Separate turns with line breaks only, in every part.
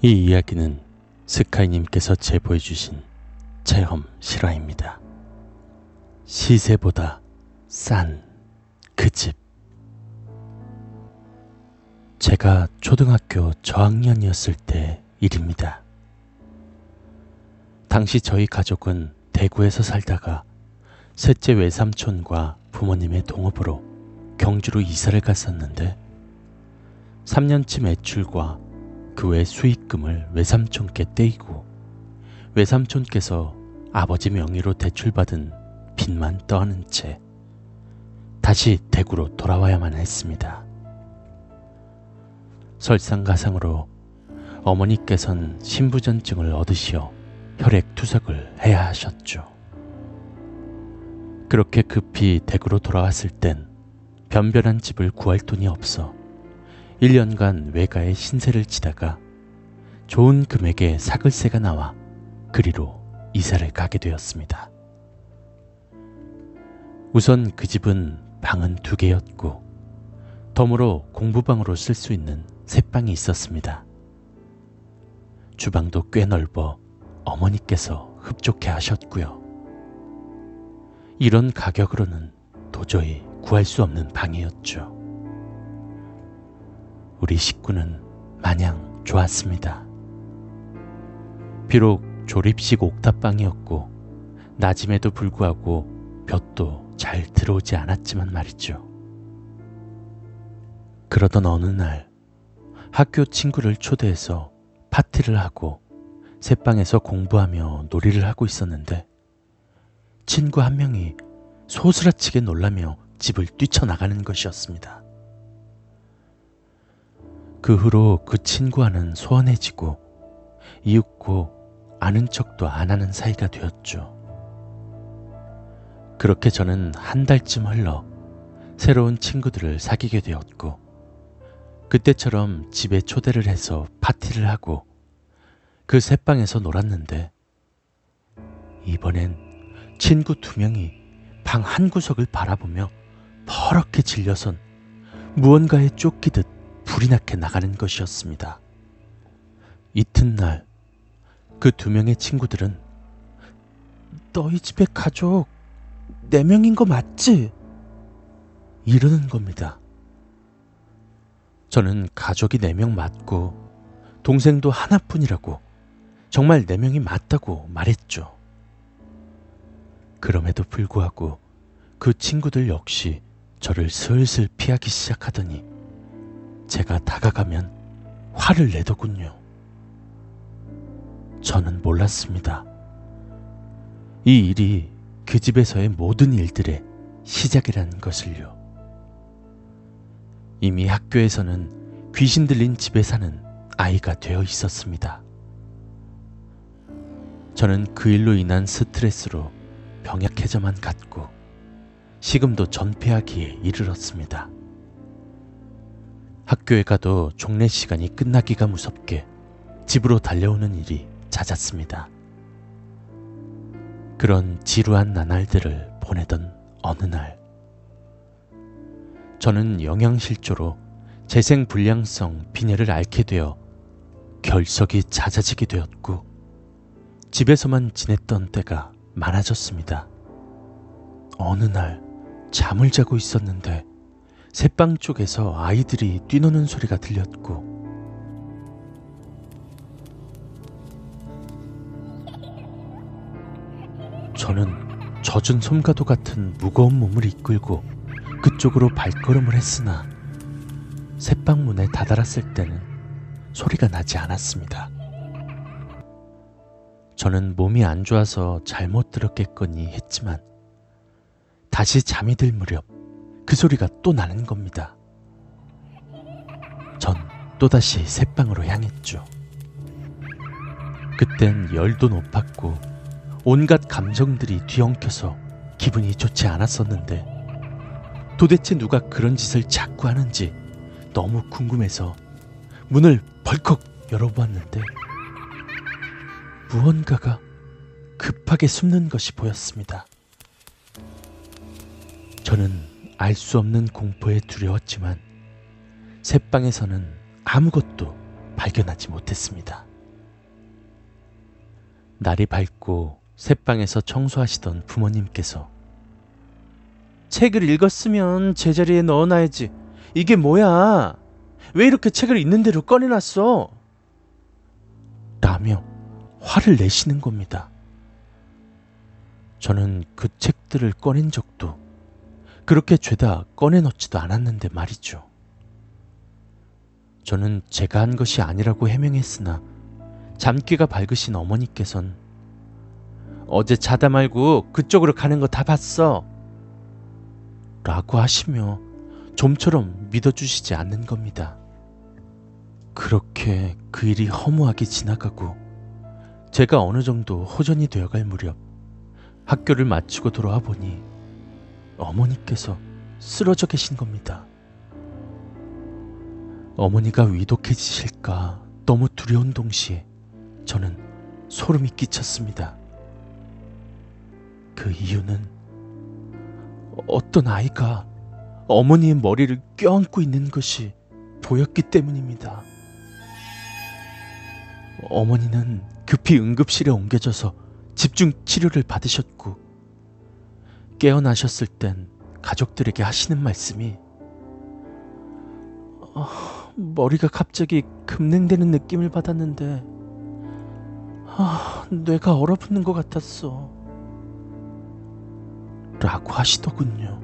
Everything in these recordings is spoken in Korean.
이 이야기는 스카이님께서 제보해 주신 체험 실화입니다. 시세보다 싼 그 집. 제가 초등학교 저학년이었을 때 일입니다. 당시 저희 가족은 대구에서 살다가 셋째 외삼촌과 부모님의 동업으로 경주로 이사를 갔었는데 3년치 매출과 그 외 수익금을 외삼촌께 떼이고 외삼촌께서 아버지 명의로 대출받은 빚만 떠안은 채 다시 대구로 돌아와야만 했습니다. 설상가상으로 어머니께선 신부전증을 얻으시어 혈액 투석을 해야 하셨죠. 그렇게 급히 대구로 돌아왔을 땐 변변한 집을 구할 돈이 없어 1년간 외가에 신세를 지다가 좋은 금액의 사글세가 나와 그리로 이사를 가게 되었습니다. 우선 그 집은 방은 두 개였고 덤으로 공부방으로 쓸 수 있는 세 방이 있었습니다. 주방도 꽤 넓어 어머니께서 흡족해 하셨고요. 이런 가격으로는 도저히 구할 수 없는 방이었죠. 우리 식구는 마냥 좋았습니다. 비록 조립식 옥탑방이었고 낮임에도 불구하고 볕도 잘 들어오지 않았지만 말이죠. 그러던 어느 날 학교 친구를 초대해서 파티를 하고 새방에서 공부하며 놀이를 하고 있었는데 친구 한 명이 소스라치게 놀라며 집을 뛰쳐나가는 것이었습니다. 그 후로 그 친구와는 소원해지고 이윽고 아는 척도 안 하는 사이가 되었죠. 그렇게 저는 한 달쯤 흘러 새로운 친구들을 사귀게 되었고, 그때처럼 집에 초대를 해서 파티를 하고 그 새방에서 놀았는데, 이번엔 친구 두 명이 방 한 구석을 바라보며 퍼렇게 질려선 무언가에 쫓기듯 불이 나게 나가는 것이었습니다. 이튿날 그 두 명의 친구들은 너희 집에 가족 네 명인 거 맞지? 이러는 겁니다. 저는 가족이 네 명 맞고 동생도 하나뿐이라고 정말 네 명이 맞다고 말했죠. 그럼에도 불구하고 그 친구들 역시 저를 슬슬 피하기 시작하더니 제가 다가가면 화를 내더군요. 저는 몰랐습니다. 이 일이 그 집에서의 모든 일들의 시작이라는 것을요. 이미 학교에서는 귀신 들린 집에 사는 아이가 되어 있었습니다. 저는 그 일로 인한 스트레스로 병약해져만 갔고 식음도 전폐하기에 이르렀습니다. 학교에 가도 종례 시간이 끝나기가 무섭게 집으로 달려오는 일이 잦았습니다. 그런 지루한 나날들을 보내던 어느 날, 저는 영양실조로 재생불량성 빈혈을 앓게 되어 결석이 잦아지게 되었고, 집에서만 지냈던 때가 많아졌습니다. 어느 날 잠을 자고 있었는데 새방 쪽에서 아이들이 뛰노는 소리가 들렸고 저는 젖은 솜가도 같은 무거운 몸을 이끌고 그쪽으로 발걸음을 했으나 새방 문에 다다랐을 때는 소리가 나지 않았습니다. 저는 몸이 안 좋아서 잘못 들었겠거니 했지만 다시 잠이 들 무렵 그 소리가 또 나는 겁니다. 전 또다시 새방으로 향했죠. 그땐 열도 높았고 온갖 감정들이 뒤엉켜서 기분이 좋지 않았었는데 도대체 누가 그런 짓을 자꾸 하는지 너무 궁금해서 문을 벌컥 열어보았는데 무언가가 급하게 숨는 것이 보였습니다. 저는 알 수 없는 공포에 두려웠지만 새방에서는 아무것도 발견하지 못했습니다. 날이 밝고 새방에서 청소하시던 부모님께서 책을 읽었으면 제자리에 넣어놔야지. 이게 뭐야? 왜 이렇게 책을 있는 대로 꺼내놨어? 라며 화를 내시는 겁니다. 저는 그 책들을 꺼낸 적도 그렇게 죄다 꺼내놓지도 않았는데 말이죠. 저는 제가 한 것이 아니라고 해명했으나 잠귀가 밝으신 어머니께선 어제 자다 말고 그쪽으로 가는 거 다 봤어. 라고 하시며 좀처럼 믿어주시지 않는 겁니다. 그렇게 그 일이 허무하게 지나가고 제가 어느 정도 호전이 되어갈 무렵 학교를 마치고 돌아와 보니 어머니께서 쓰러져 계신 겁니다. 어머니가 위독해지실까 너무 두려운 동시에 저는 소름이 끼쳤습니다. 그 이유는 어떤 아이가 어머니의 머리를 껴안고 있는 것이 보였기 때문입니다. 어머니는 급히 응급실에 옮겨져서 집중 치료를 받으셨고 깨어나셨을 땐 가족들에게 하시는 말씀이 어, 머리가 갑자기 급냉되는 느낌을 받았는데 아, 뇌가 얼어붙는 것 같았어. 라고 하시더군요.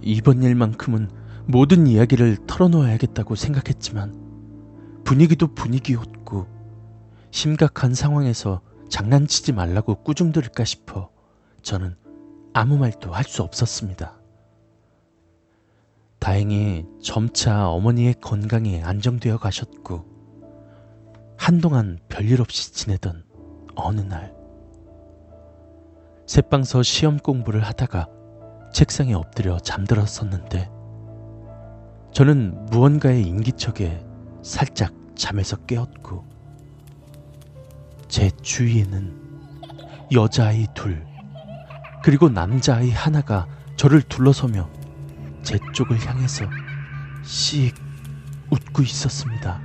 이번 일만큼은 모든 이야기를 털어놓아야겠다고 생각했지만 분위기도 분위기였고 심각한 상황에서 장난치지 말라고 꾸중 들을까 싶어 저는 아무 말도 할 수 없었습니다. 다행히 점차 어머니의 건강이 안정되어 가셨고 한동안 별일 없이 지내던 어느 날 새방서 시험 공부를 하다가 책상에 엎드려 잠들었었는데 저는 무언가의 인기척에 살짝 잠에서 깨었고 제 주위에는 여자아이 둘 그리고 남자아이 하나가 저를 둘러서며 제 쪽을 향해서 씩 웃고 있었습니다.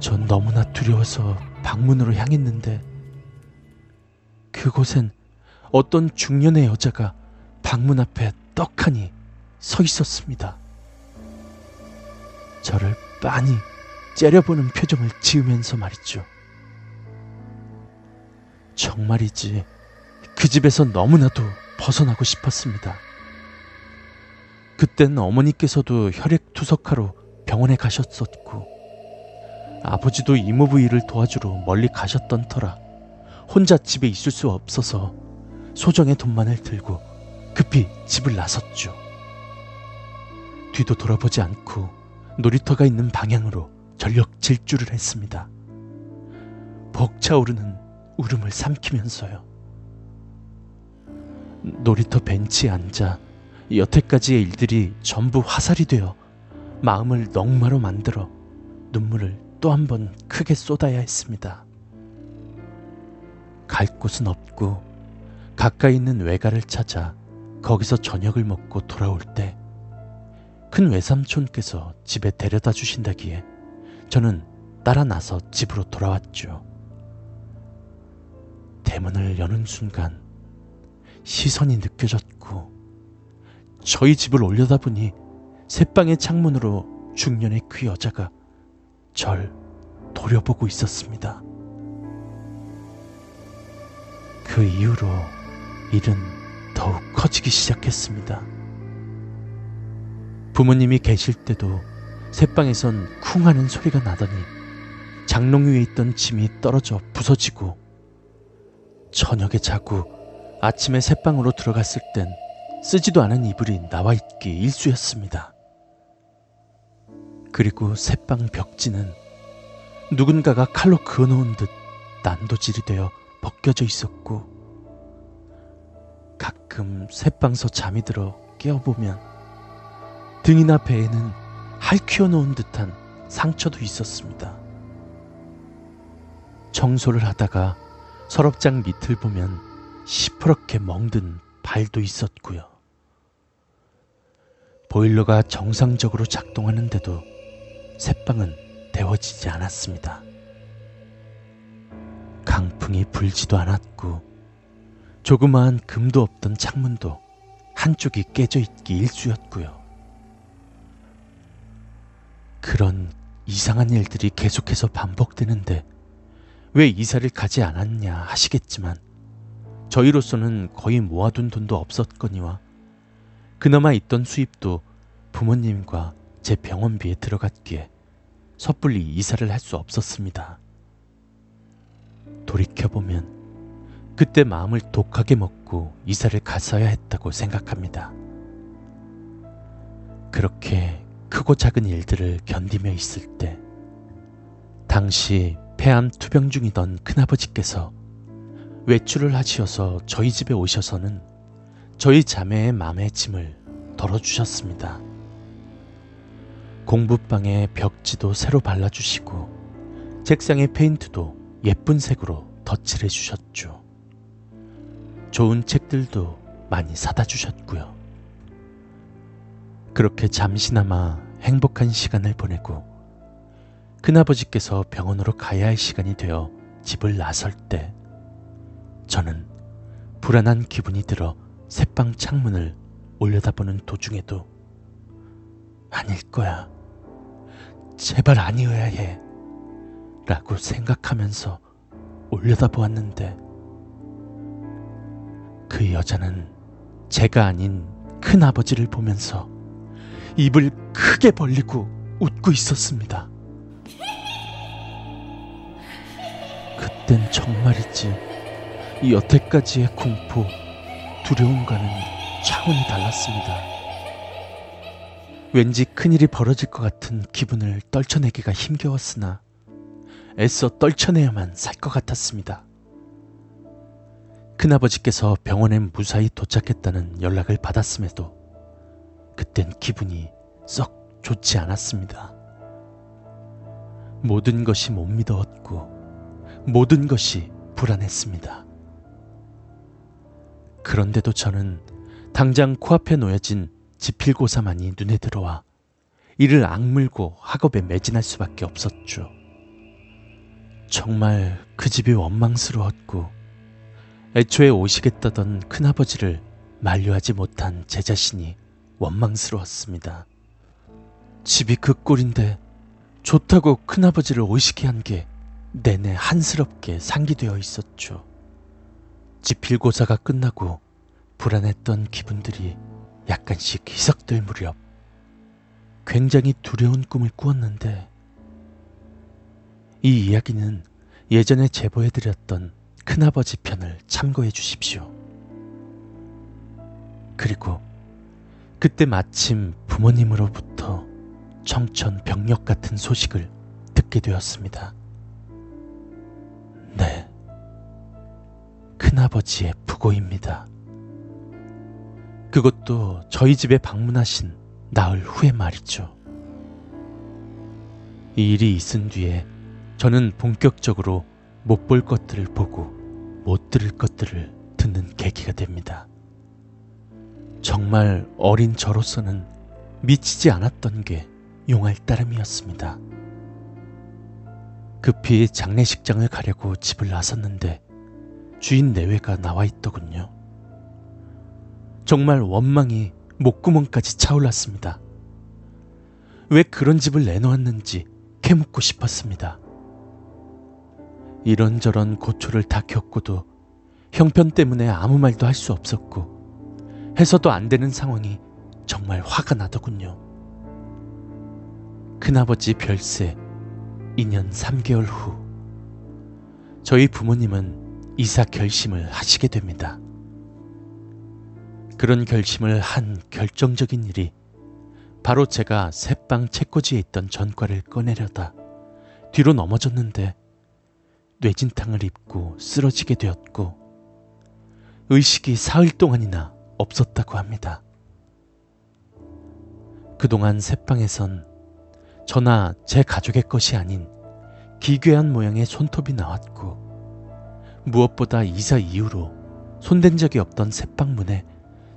전 너무나 두려워서 방문으로 향했는데 그곳엔 어떤 중년의 여자가 방문 앞에 떡하니 서 있었습니다. 저를 빤히 째려보는 표정을 지으면서 말이죠. 정말이지 그 집에서 너무나도 벗어나고 싶었습니다. 그땐 어머니께서도 혈액투석하러 병원에 가셨었고 아버지도 이모부 일을 도와주러 멀리 가셨던 터라 혼자 집에 있을 수 없어서 소정의 돈만을 들고 급히 집을 나섰죠. 뒤도 돌아보지 않고 놀이터가 있는 방향으로 전력 질주를 했습니다. 벅차오르는 울음을 삼키면서요. 놀이터 벤치에 앉아 여태까지의 일들이 전부 화살이 되어 마음을 넉마로 만들어 눈물을 또 한 번 크게 쏟아야 했습니다. 갈 곳은 없고 가까이 있는 외가를 찾아 거기서 저녁을 먹고 돌아올 때 큰 외삼촌께서 집에 데려다 주신다기에 저는 따라 나서 집으로 돌아왔죠. 대문을 여는 순간 시선이 느껴졌고 저희 집을 올려다보니 새방의 창문으로 중년의 그 여자가 절 돌려보고 있었습니다. 그 이후로 일은 더욱 커지기 시작했습니다. 부모님이 계실 때도 새방에선 쿵 하는 소리가 나더니 장롱 위에 있던 짐이 떨어져 부서지고 저녁에 자고 아침에 새방으로 들어갔을 땐 쓰지도 않은 이불이 나와 있기 일쑤였습니다. 그리고 새방 벽지는 누군가가 칼로 그어놓은 듯 난도질이 되어 벗겨져 있었고 가끔 새방서 잠이 들어 깨어보면 등이나 배에는 할퀴어 놓은 듯한 상처도 있었습니다. 청소를 하다가 서랍장 밑을 보면 시퍼렇게 멍든 발도 있었고요. 보일러가 정상적으로 작동하는데도 새방은 데워지지 않았습니다. 태풍이 불지도 않았고 조그마한 금도 없던 창문도 한쪽이 깨져 있기 일쑤였고요. 그런 이상한 일들이 계속해서 반복되는데 왜 이사를 가지 않았냐 하시겠지만 저희로서는 거의 모아둔 돈도 없었거니와 그나마 있던 수입도 부모님과 제 병원비에 들어갔기에 섣불리 이사를 할 수 없었습니다. 돌이켜보면 그때 마음을 독하게 먹고 이사를 갔어야 했다고 생각합니다. 그렇게 크고 작은 일들을 견디며 있을 때, 당시 폐암 투병 중이던 큰아버지께서 외출을 하시어서 저희 집에 오셔서는 저희 자매의 맘의 짐을 덜어주셨습니다. 공부방에 벽지도 새로 발라주시고, 책상의 페인트도 예쁜 색으로 덧칠해 주셨죠. 좋은 책들도 많이 사다 주셨고요. 그렇게 잠시나마 행복한 시간을 보내고 큰아버지께서 병원으로 가야 할 시간이 되어 집을 나설 때 저는 불안한 기분이 들어 새방 창문을 올려다보는 도중에도 아닐 거야. 제발 아니어야 해. 라고 생각하면서 올려다보았는데 그 여자는 제가 아닌 큰아버지를 보면서 입을 크게 벌리고 웃고 있었습니다. 그땐 정말이지 여태까지의 공포, 두려움과는 차원이 달랐습니다. 왠지 큰일이 벌어질 것 같은 기분을 떨쳐내기가 힘겨웠으나 애써 떨쳐내야만 살 것 같았습니다. 큰아버지께서 병원에 무사히 도착했다는 연락을 받았음에도 그땐 기분이 썩 좋지 않았습니다. 모든 것이 못 믿어왔고 모든 것이 불안했습니다. 그런데도 저는 당장 코앞에 놓여진 지필고사만이 눈에 들어와 이를 악물고 학업에 매진할 수밖에 없었죠. 정말 그 집이 원망스러웠고 애초에 오시겠다던 큰아버지를 만류하지 못한 제 자신이 원망스러웠습니다. 집이 그 꼴인데 좋다고 큰아버지를 오시게 한 게 내내 한스럽게 상기되어 있었죠. 지필고사가 끝나고 불안했던 기분들이 약간씩 희석될 무렵 굉장히 두려운 꿈을 꾸었는데 이 이야기는 예전에 제보해드렸던 큰아버지 편을 참고해 주십시오. 그리고 그때 마침 부모님으로부터 청천벽력 같은 소식을 듣게 되었습니다. 네. 큰아버지의 부고입니다. 그것도 저희 집에 방문하신 나흘 후에 말이죠. 이 일이 있은 뒤에 저는 본격적으로 못 볼 것들을 보고 못 들을 것들을 듣는 계기가 됩니다. 정말 어린 저로서는 미치지 않았던 게 용할 따름이었습니다. 급히 장례식장을 가려고 집을 나섰는데 주인 내외가 나와 있더군요. 정말 원망이 목구멍까지 차올랐습니다. 왜 그런 집을 내놓았는지 캐묻고 싶었습니다. 이런저런 고초를 다 겪고도 형편 때문에 아무 말도 할 수 없었고 해서도 안 되는 상황이 정말 화가 나더군요. 큰아버지 별세 2년 3개월 후 저희 부모님은 이사 결심을 하시게 됩니다. 그런 결심을 한 결정적인 일이 바로 제가 새방 책꽂이에 있던 전과를 꺼내려다 뒤로 넘어졌는데 뇌진탕을 입고 쓰러지게 되었고 의식이 사흘 동안이나 없었다고 합니다. 그동안 새방에선 저나 제 가족의 것이 아닌 기괴한 모양의 손톱이 나왔고 무엇보다 이사 이후로 손댄 적이 없던 새방문에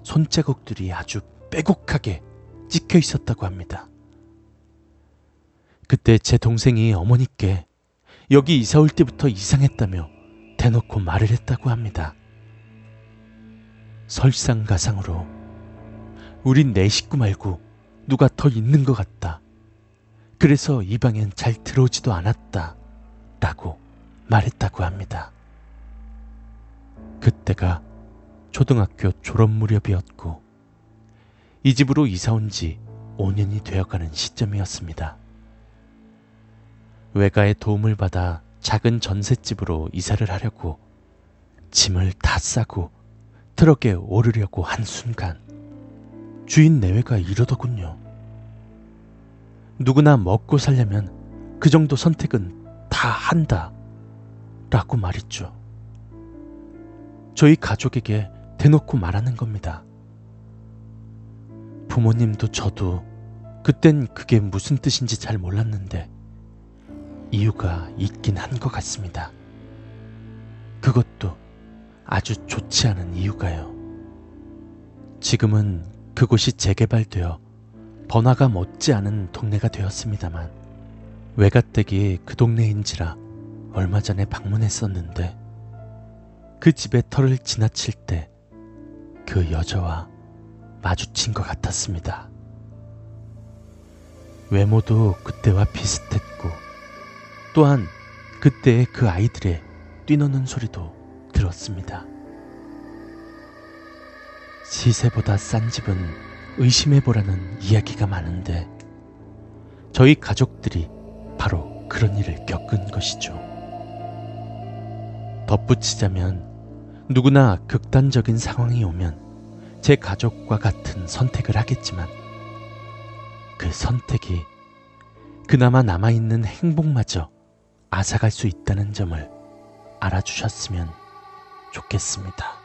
손자국들이 아주 빼곡하게 찍혀 있었다고 합니다. 그때 제 동생이 어머니께 여기 이사 올 때부터 이상했다며 대놓고 말을 했다고 합니다. 설상가상으로 우린 내 식구 말고 누가 더 있는 것 같다. 그래서 이 방엔 잘 들어오지도 않았다. 라고 말했다고 합니다. 그때가 초등학교 졸업 무렵이었고 이 집으로 이사 온 지 5년이 되어가는 시점이었습니다. 외가의 도움을 받아 작은 전셋집으로 이사를 하려고 짐을 다 싸고 트럭에 오르려고 한 순간 주인 내외가 이러더군요. 누구나 먹고 살려면 그 정도 선택은 다 한다. 라고 말했죠. 저희 가족에게 대놓고 말하는 겁니다. 부모님도 저도 그땐 그게 무슨 뜻인지 잘 몰랐는데 이유가 있긴 한 것 같습니다. 그것도 아주 좋지 않은 이유가요. 지금은 그곳이 재개발되어 번화가 못지 않은 동네가 되었습니다만 외가댁이 그 동네인지라 얼마 전에 방문했었는데 그 집의 터를 지나칠 때 그 여자와 마주친 것 같았습니다. 외모도 그때와 비슷했고 또한 그때의 그 아이들의 뛰노는 소리도 들었습니다. 시세보다 싼 집은 의심해보라는 이야기가 많은데 저희 가족들이 바로 그런 일을 겪은 것이죠. 덧붙이자면 누구나 극단적인 상황이 오면 제 가족과 같은 선택을 하겠지만 그 선택이 그나마 남아있는 행복마저 앗아갈 수 있다는 점을 알아주셨으면 좋겠습니다.